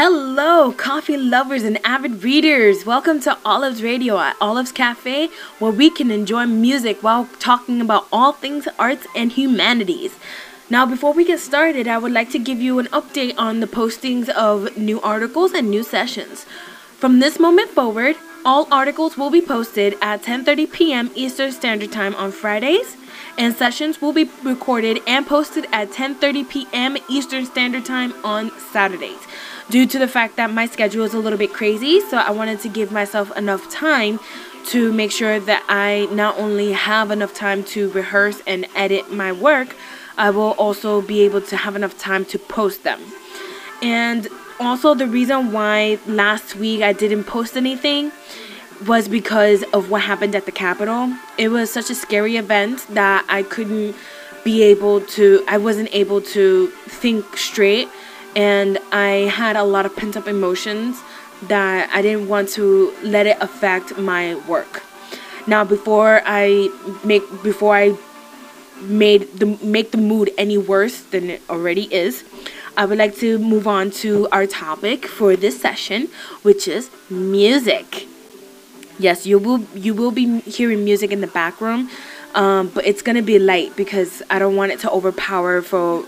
Hello, coffee lovers and avid readers. Welcome to Olive's Radio at Olive's Cafe, where we can enjoy music while talking about all things arts and humanities. Now, before we get started, I would like to give you an update on the postings of new articles and new sessions. From this moment forward, all articles will be posted at 10:30 p.m. Eastern Standard Time on Fridays, and sessions will be recorded and posted at 10:30 p.m. Eastern Standard Time on Saturdays due to the fact that my schedule is a little bit crazy. So I wanted to give myself enough time to make sure that I not only have enough time to rehearse and edit my work, I will also be able to have enough time to post them. And also, the reason why last week I didn't post anything was because of what happened at the Capitol. It was such a scary event that I couldn't be able to, I wasn't able to think straight and I had a lot of pent up emotions that I didn't want to let it affect my work. Now, before I make before I made the make the mood any worse than it already is, I would like to move on to our topic for this session, which is music. Yes, you will you will be hearing music in the back room, um, but it's gonna be light because I don't want it to overpower for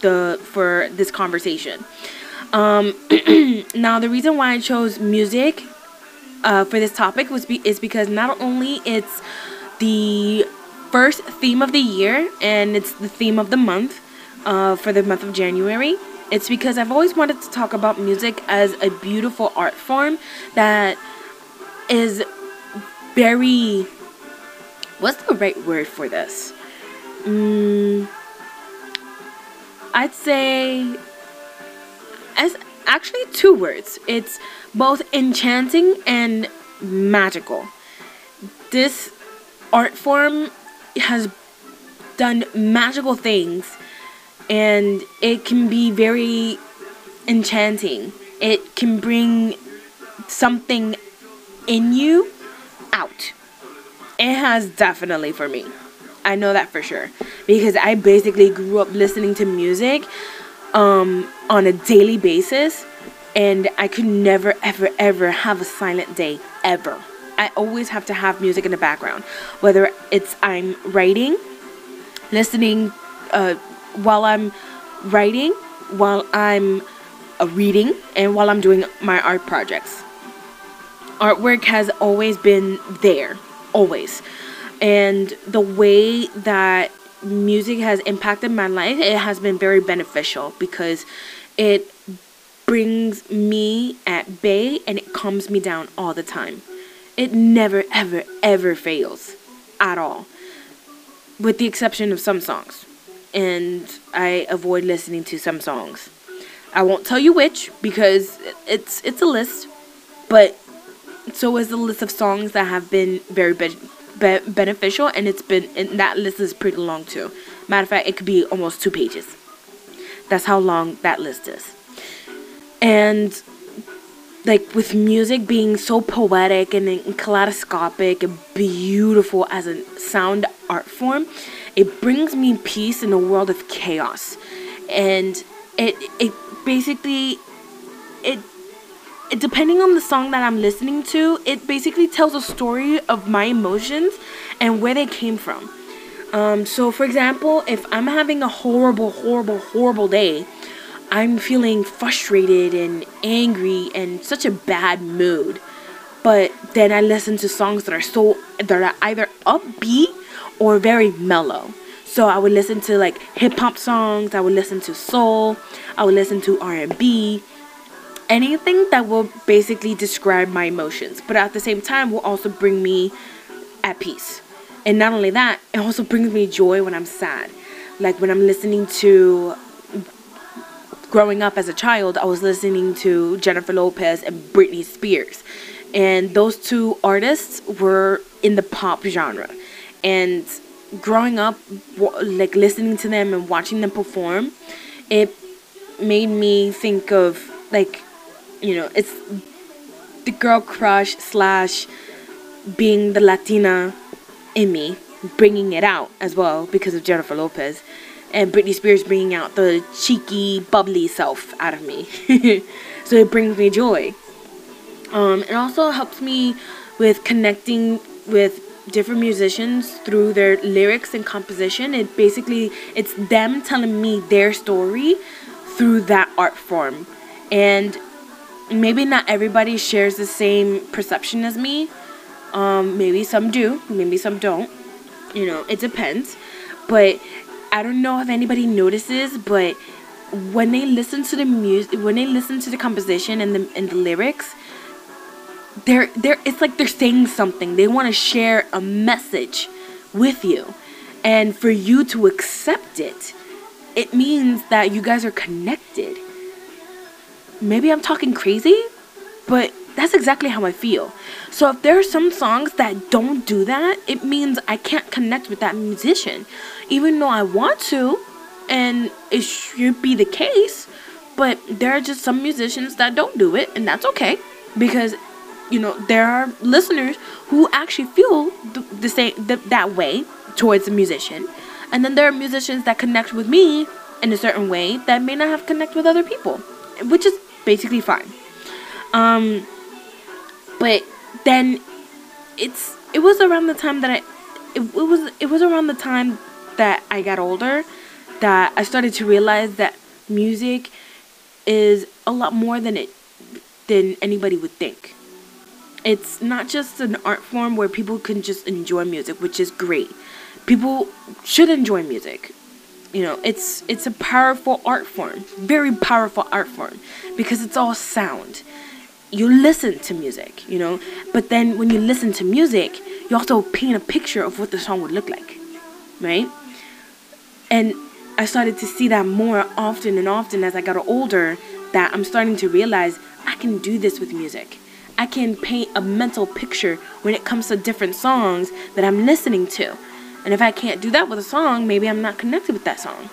the for this conversation. Um, now, the reason why I chose music uh, for this topic was be- is because not only it's the first theme of the year and it's the theme of the month uh, for the month of January. It's because I've always wanted to talk about music as a beautiful art form that is very. What's the right word for this? Mm, I'd say as actually two words. It's both enchanting and magical. This art form has done magical things and it can be very enchanting. It can bring something in you out. It has definitely for me. I know that for sure because I basically grew up listening to music um, on a daily basis, and I could never, ever, ever have a silent day ever. I always have to have music in the background, whether it's I'm writing, listening uh, while I'm writing, while I'm uh, reading, and while I'm doing my art projects. Artwork has always been there, always. And the way that music has impacted my life it has been very beneficial because it brings me at bay and it calms me down all the time. It never ever ever fails at all with the exception of some songs. And i avoid listening to some songs. I won't tell you which because it's it's a list but so is the list of songs that have been very be- be- beneficial, and it's been and that list is pretty long too. Matter of fact, it could be almost two pages. That's how long that list is. And like with music being so poetic and, and kaleidoscopic and beautiful as a sound art form, it brings me peace in a world of chaos. And it it basically depending on the song that I'm listening to, it basically tells a story of my emotions and where they came from. Um, so, for example, if I'm having a horrible, horrible, horrible day, I'm feeling frustrated and angry and such a bad mood. But then I listen to songs that are so that are either upbeat or very mellow. So I would listen to like hip hop songs. I would listen to soul. I would listen to R and B anything that will basically describe my emotions, but at the same time will also bring me at peace. And not only that, it also brings me joy when I'm sad. Like when I'm listening to growing up as a child, I was listening to Jennifer Lopez and Britney Spears. And those two artists were in the pop genre. And growing up like listening to them and watching them perform, it made me think of like you know, it's the girl crush slash being the Latina in me, bringing it out as well because of Jennifer Lopez, and Britney Spears bringing out the cheeky, bubbly self out of me. So it brings me joy. Um, it also helps me with connecting with different musicians through their lyrics and composition. It basically it's them telling me their story through that art form. And maybe not everybody shares the same perception as me. Um, maybe some do, maybe some don't. You know, it depends. But I don't know if anybody notices, but when they listen to the music, when they listen to the composition and the and the lyrics, they're they're it's like they're saying something. They want to share a message with you. And for you to accept it, it means that you guys are connected. Maybe I'm talking crazy, but that's exactly how I feel. So if there are some songs that don't do that, it means I can't connect with that musician. Even though I want to, and it should be the case, but there are just some musicians that don't do it, and that's okay because you know there are listeners who actually feel the, the same that way towards a musician and then there are musicians that connect with me in a certain way that may not have connect with other people which is basically fine um but then it's it was around the time that i it, it was it was around the time that i got older that i started to realize that music is a lot more than it than anybody would think it's not just an art form where people can just enjoy music, which is great. People should enjoy music. You know, it's it's a powerful art form, very powerful art form because it's all sound. You listen to music, you know, but then when you listen to music, you also paint a picture of what the song would look like, right? And I started to see that more often and often as I got older that I'm starting to realize I can do this with music. I can paint a mental picture when it comes to different songs that I'm listening to. And if I can't do that with a song, maybe I'm not connected with that song.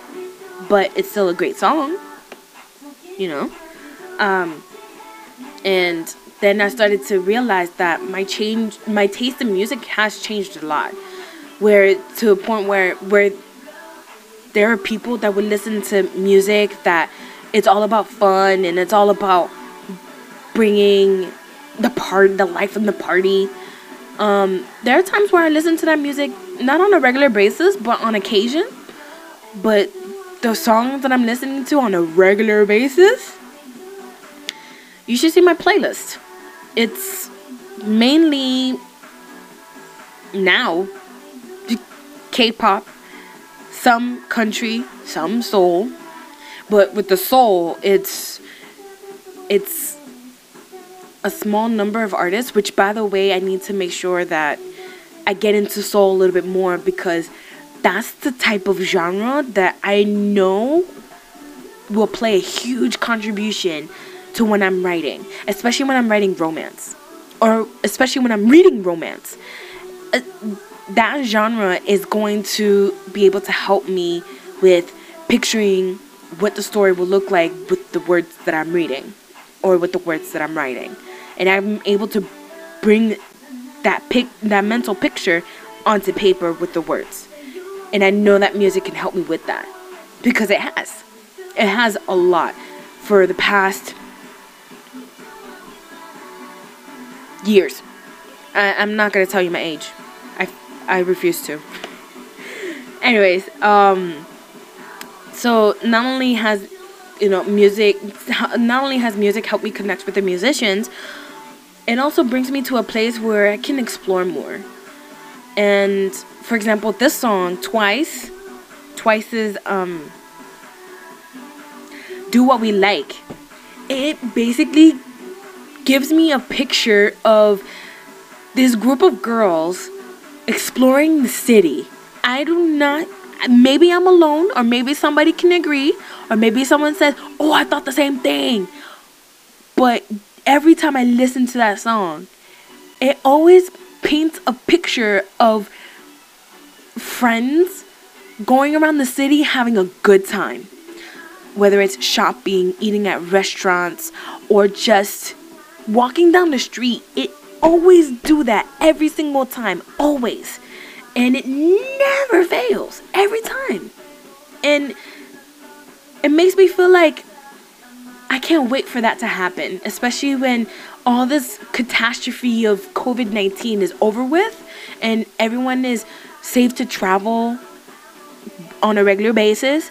But it's still a great song, you know? Um, and then I started to realize that my change, my taste in music has changed a lot. Where to a point where where there are people that would listen to music that it's all about fun and it's all about bringing the part, the life of the party. Um, there are times where I listen to that music not on a regular basis, but on occasion. But the songs that I'm listening to on a regular basis, you should see my playlist. It's mainly now K-pop, some country, some soul, but with the soul, it's it's a small number of artists, which by the way, I need to make sure that I get into soul a little bit more because that's the type of genre that I know will play a huge contribution to when I'm writing, especially when I'm writing romance or especially when I'm reading romance. Uh, that genre is going to be able to help me with picturing what the story will look like with the words that I'm reading or with the words that I'm writing and I'm able to bring that pic that mental picture onto paper with the words. And I know that music can help me with that because it has. It has a lot for the past years. I, am not gonna tell you my age. I I refuse to. Anyways, um, so not only has you know music, not only has music helped me connect with the musicians, it also brings me to a place where I can explore more. And for example, this song, Twice, Twice's um Do What We Like. It basically gives me a picture of this group of girls exploring the city. I do not maybe I'm alone or maybe somebody can agree or maybe someone says, "Oh, I thought the same thing." But every time I listen to that song, it always paints a picture of friends going around the city having a good time. Whether it's shopping, eating at restaurants, or just walking down the street, it always do that every single time, always. And it never fails, every time. And it makes me feel like I can't wait for that to happen, especially when all this catastrophe of COVID 19 is over with and everyone is safe to travel on a regular basis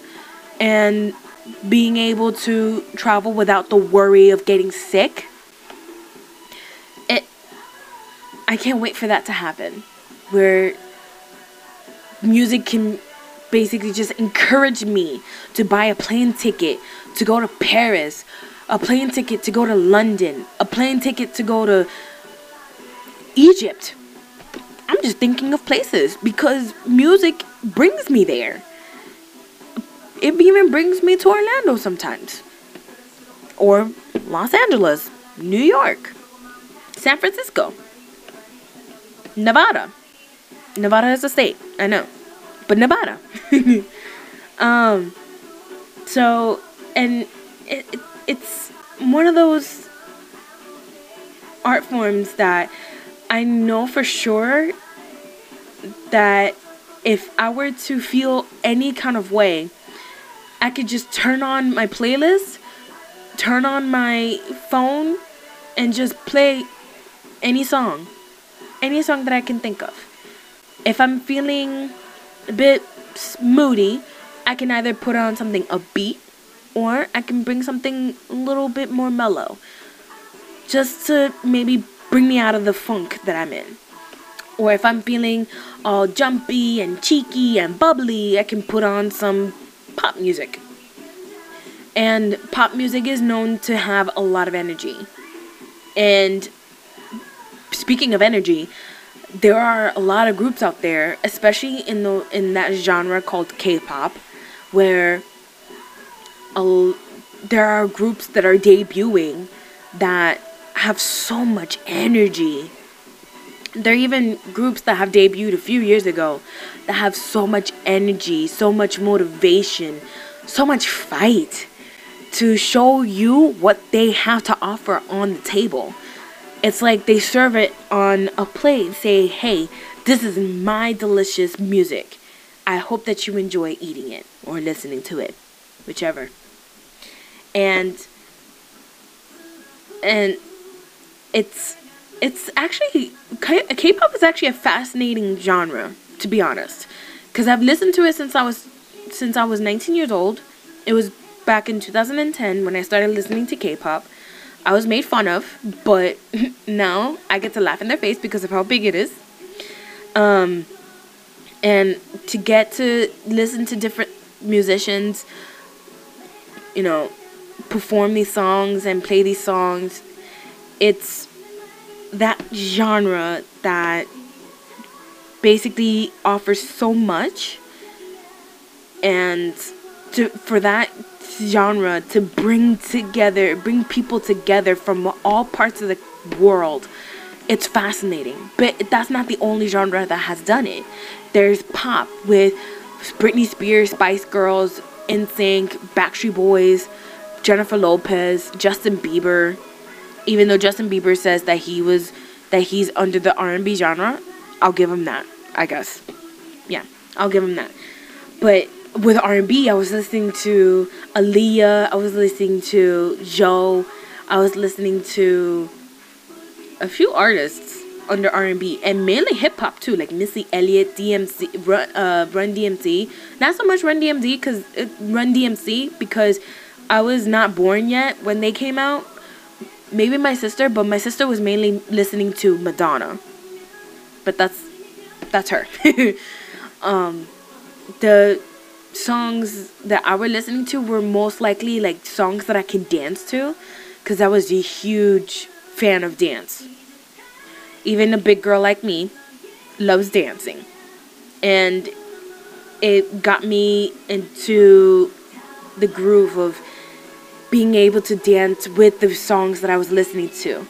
and being able to travel without the worry of getting sick. It I can't wait for that to happen where music can basically just encourage me to buy a plane ticket to go to Paris, a plane ticket to go to London, a plane ticket to go to Egypt. I'm just thinking of places because music brings me there. It even brings me to Orlando sometimes. Or Los Angeles, New York, San Francisco, Nevada. Nevada is a state, I know. But Nevada. um so and it, it, it's one of those art forms that I know for sure that if I were to feel any kind of way, I could just turn on my playlist, turn on my phone, and just play any song. Any song that I can think of. If I'm feeling a bit moody, I can either put on something upbeat or I can bring something a little bit more mellow. Just to maybe bring me out of the funk that I'm in. Or if I'm feeling all jumpy and cheeky and bubbly, I can put on some pop music. And pop music is known to have a lot of energy. And speaking of energy, there are a lot of groups out there, especially in the in that genre called K-pop, where a, there are groups that are debuting that have so much energy. There are even groups that have debuted a few years ago that have so much energy, so much motivation, so much fight to show you what they have to offer on the table. It's like they serve it on a plate say, hey, this is my delicious music. I hope that you enjoy eating it or listening to it, whichever and and it's it's actually K-pop is actually a fascinating genre to be honest because I've listened to it since I was since I was 19 years old. It was back in 2010 when I started listening to K-pop. I was made fun of, but now I get to laugh in their face because of how big it is. Um, and to get to listen to different musicians, you know, perform these songs and play these songs. It's that genre that basically offers so much and to for that genre to bring together bring people together from all parts of the world it's fascinating but that's not the only genre that has done it there's pop with Britney Spears, Spice Girls, NSYNC, Backstreet Boys, Jennifer Lopez, Justin Bieber. Even though Justin Bieber says that he was that he's under the R&B genre, I'll give him that. I guess. Yeah, I'll give him that. But with R&B, I was listening to Aaliyah, I was listening to Joe, I was listening to a few artists under R&B and mainly hip hop too, like Missy Elliott, DMC, Run, uh, Run DMC. Not so much Run DMC because Run DMC because I was not born yet when they came out. Maybe my sister, but my sister was mainly listening to Madonna. But that's that's her. um, the songs that I was listening to were most likely like songs that I could dance to, because I was a huge fan of dance. Even a big girl like me loves dancing, and it got me into the groove of being able to dance with the songs that I was listening to.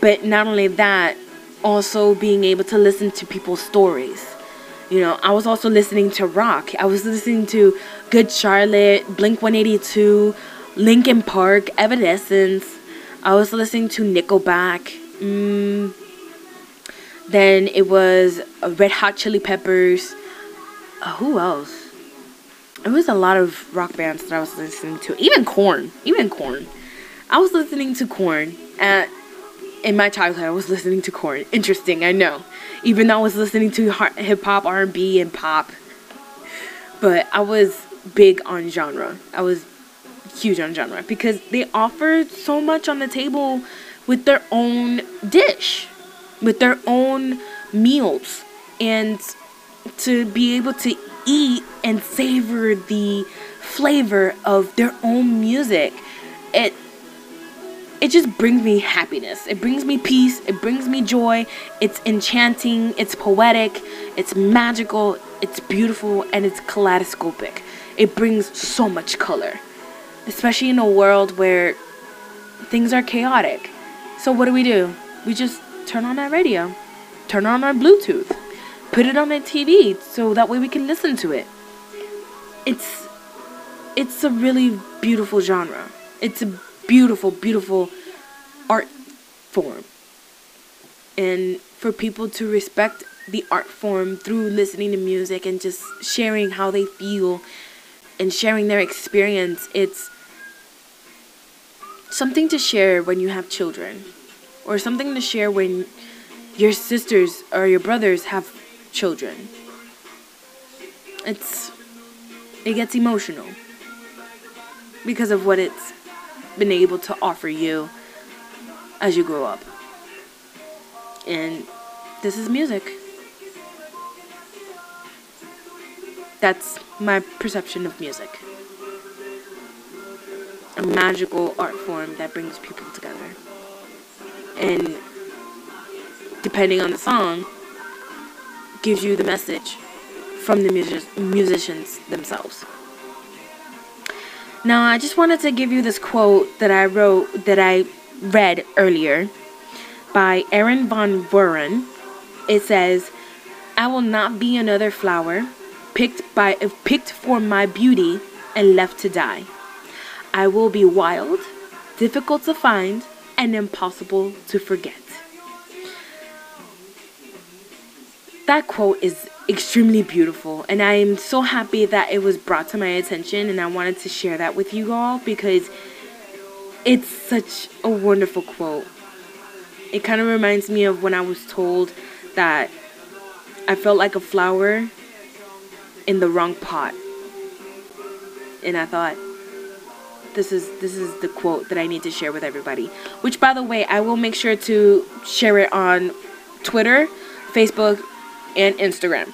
But not only that, also being able to listen to people's stories. You know, I was also listening to rock. I was listening to Good Charlotte, Blink 182, Linkin Park, Evanescence. I was listening to Nickelback. Mm, then it was Red Hot Chili Peppers. Uh, who else? it was a lot of rock bands that I was listening to. Even Korn, even Korn. I was listening to Korn at in my childhood. I was listening to Korn. Interesting, I know. Even though I was listening to hip hop, R and B, and pop, but I was big on genre. I was huge on genre because they offered so much on the table with their own dish, with their own meals, and to be able to eat and savor the flavor of their own music. It it just brings me happiness. It brings me peace. It brings me joy. It's enchanting. It's poetic. It's magical. It's beautiful. And it's kaleidoscopic. It brings so much color. Especially in a world where things are chaotic. So, what do we do? We just turn on our radio, turn on our Bluetooth, put it on our TV so that way we can listen to it. It's it's a really beautiful genre. It's a beautiful, beautiful art form. And for people to respect the art form through listening to music and just sharing how they feel and sharing their experience, it's something to share when you have children or something to share when your sisters or your brothers have children. It's it gets emotional because of what it's been able to offer you as you grow up. And this is music. That's my perception of music. A magical art form that brings people together. And depending on the song, gives you the message from the music- musicians themselves. Now, I just wanted to give you this quote that I wrote, that I read earlier by Erin Van Vuren. It says, I will not be another flower picked by picked for my beauty and left to die. I will be wild, difficult to find, and impossible to forget. That quote is extremely beautiful and I am so happy that it was brought to my attention and I wanted to share that with you all because it's such a wonderful quote. It kind of reminds me of when I was told that I felt like a flower in the wrong pot. And I thought this is this is the quote that I need to share with everybody. Which by the way, I will make sure to share it on Twitter, Facebook, and Instagram.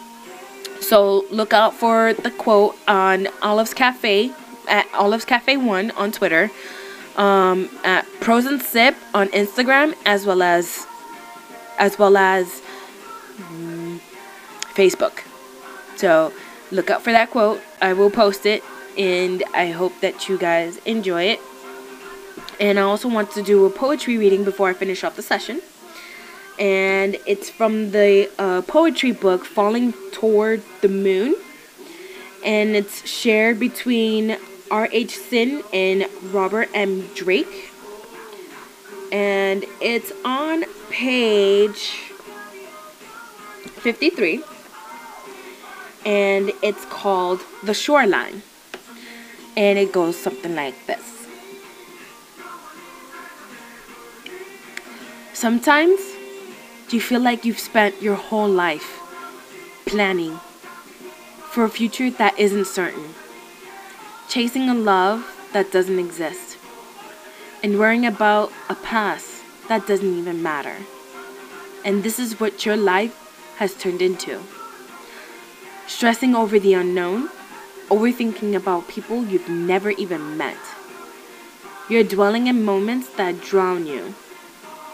So look out for the quote on Olive's Cafe at Olive's Cafe One on Twitter, um, at Pros and Sip on Instagram, as well as as well as um, Facebook. So look out for that quote. I will post it, and I hope that you guys enjoy it. And I also want to do a poetry reading before I finish off the session and it's from the uh, poetry book Falling Toward the Moon. And it's shared between R.H. Sin and Robert M. Drake. And it's on page 53. And it's called The Shoreline. And it goes something like this. Sometimes do you feel like you've spent your whole life planning for a future that isn't certain? Chasing a love that doesn't exist? And worrying about a past that doesn't even matter? And this is what your life has turned into. Stressing over the unknown, overthinking about people you've never even met. You're dwelling in moments that drown you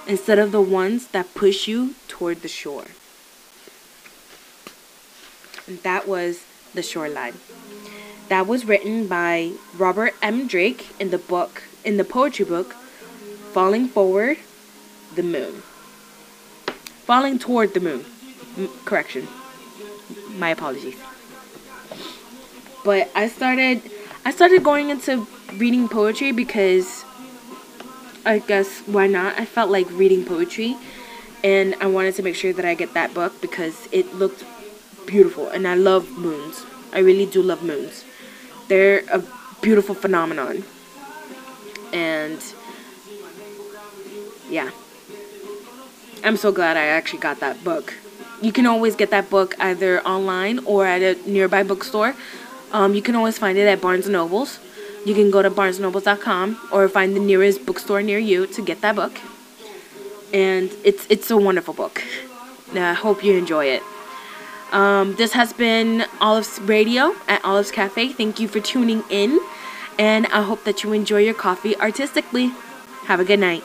instead of the ones that push you toward the shore. And that was The Shoreline. That was written by Robert M. Drake in the book, in the poetry book, Falling Forward, the Moon. Falling Toward the Moon. M- correction. My apologies. But I started I started going into reading poetry because I guess why not? I felt like reading poetry and I wanted to make sure that I get that book because it looked beautiful and I love moons. I really do love moons. They're a beautiful phenomenon. And yeah. I'm so glad I actually got that book. You can always get that book either online or at a nearby bookstore. Um, you can always find it at Barnes & Nobles. You can go to barnesnobles.com or find the nearest bookstore near you to get that book. And it's it's a wonderful book. I hope you enjoy it. Um, this has been Olive's Radio at Olive's Cafe. Thank you for tuning in, and I hope that you enjoy your coffee artistically. Have a good night.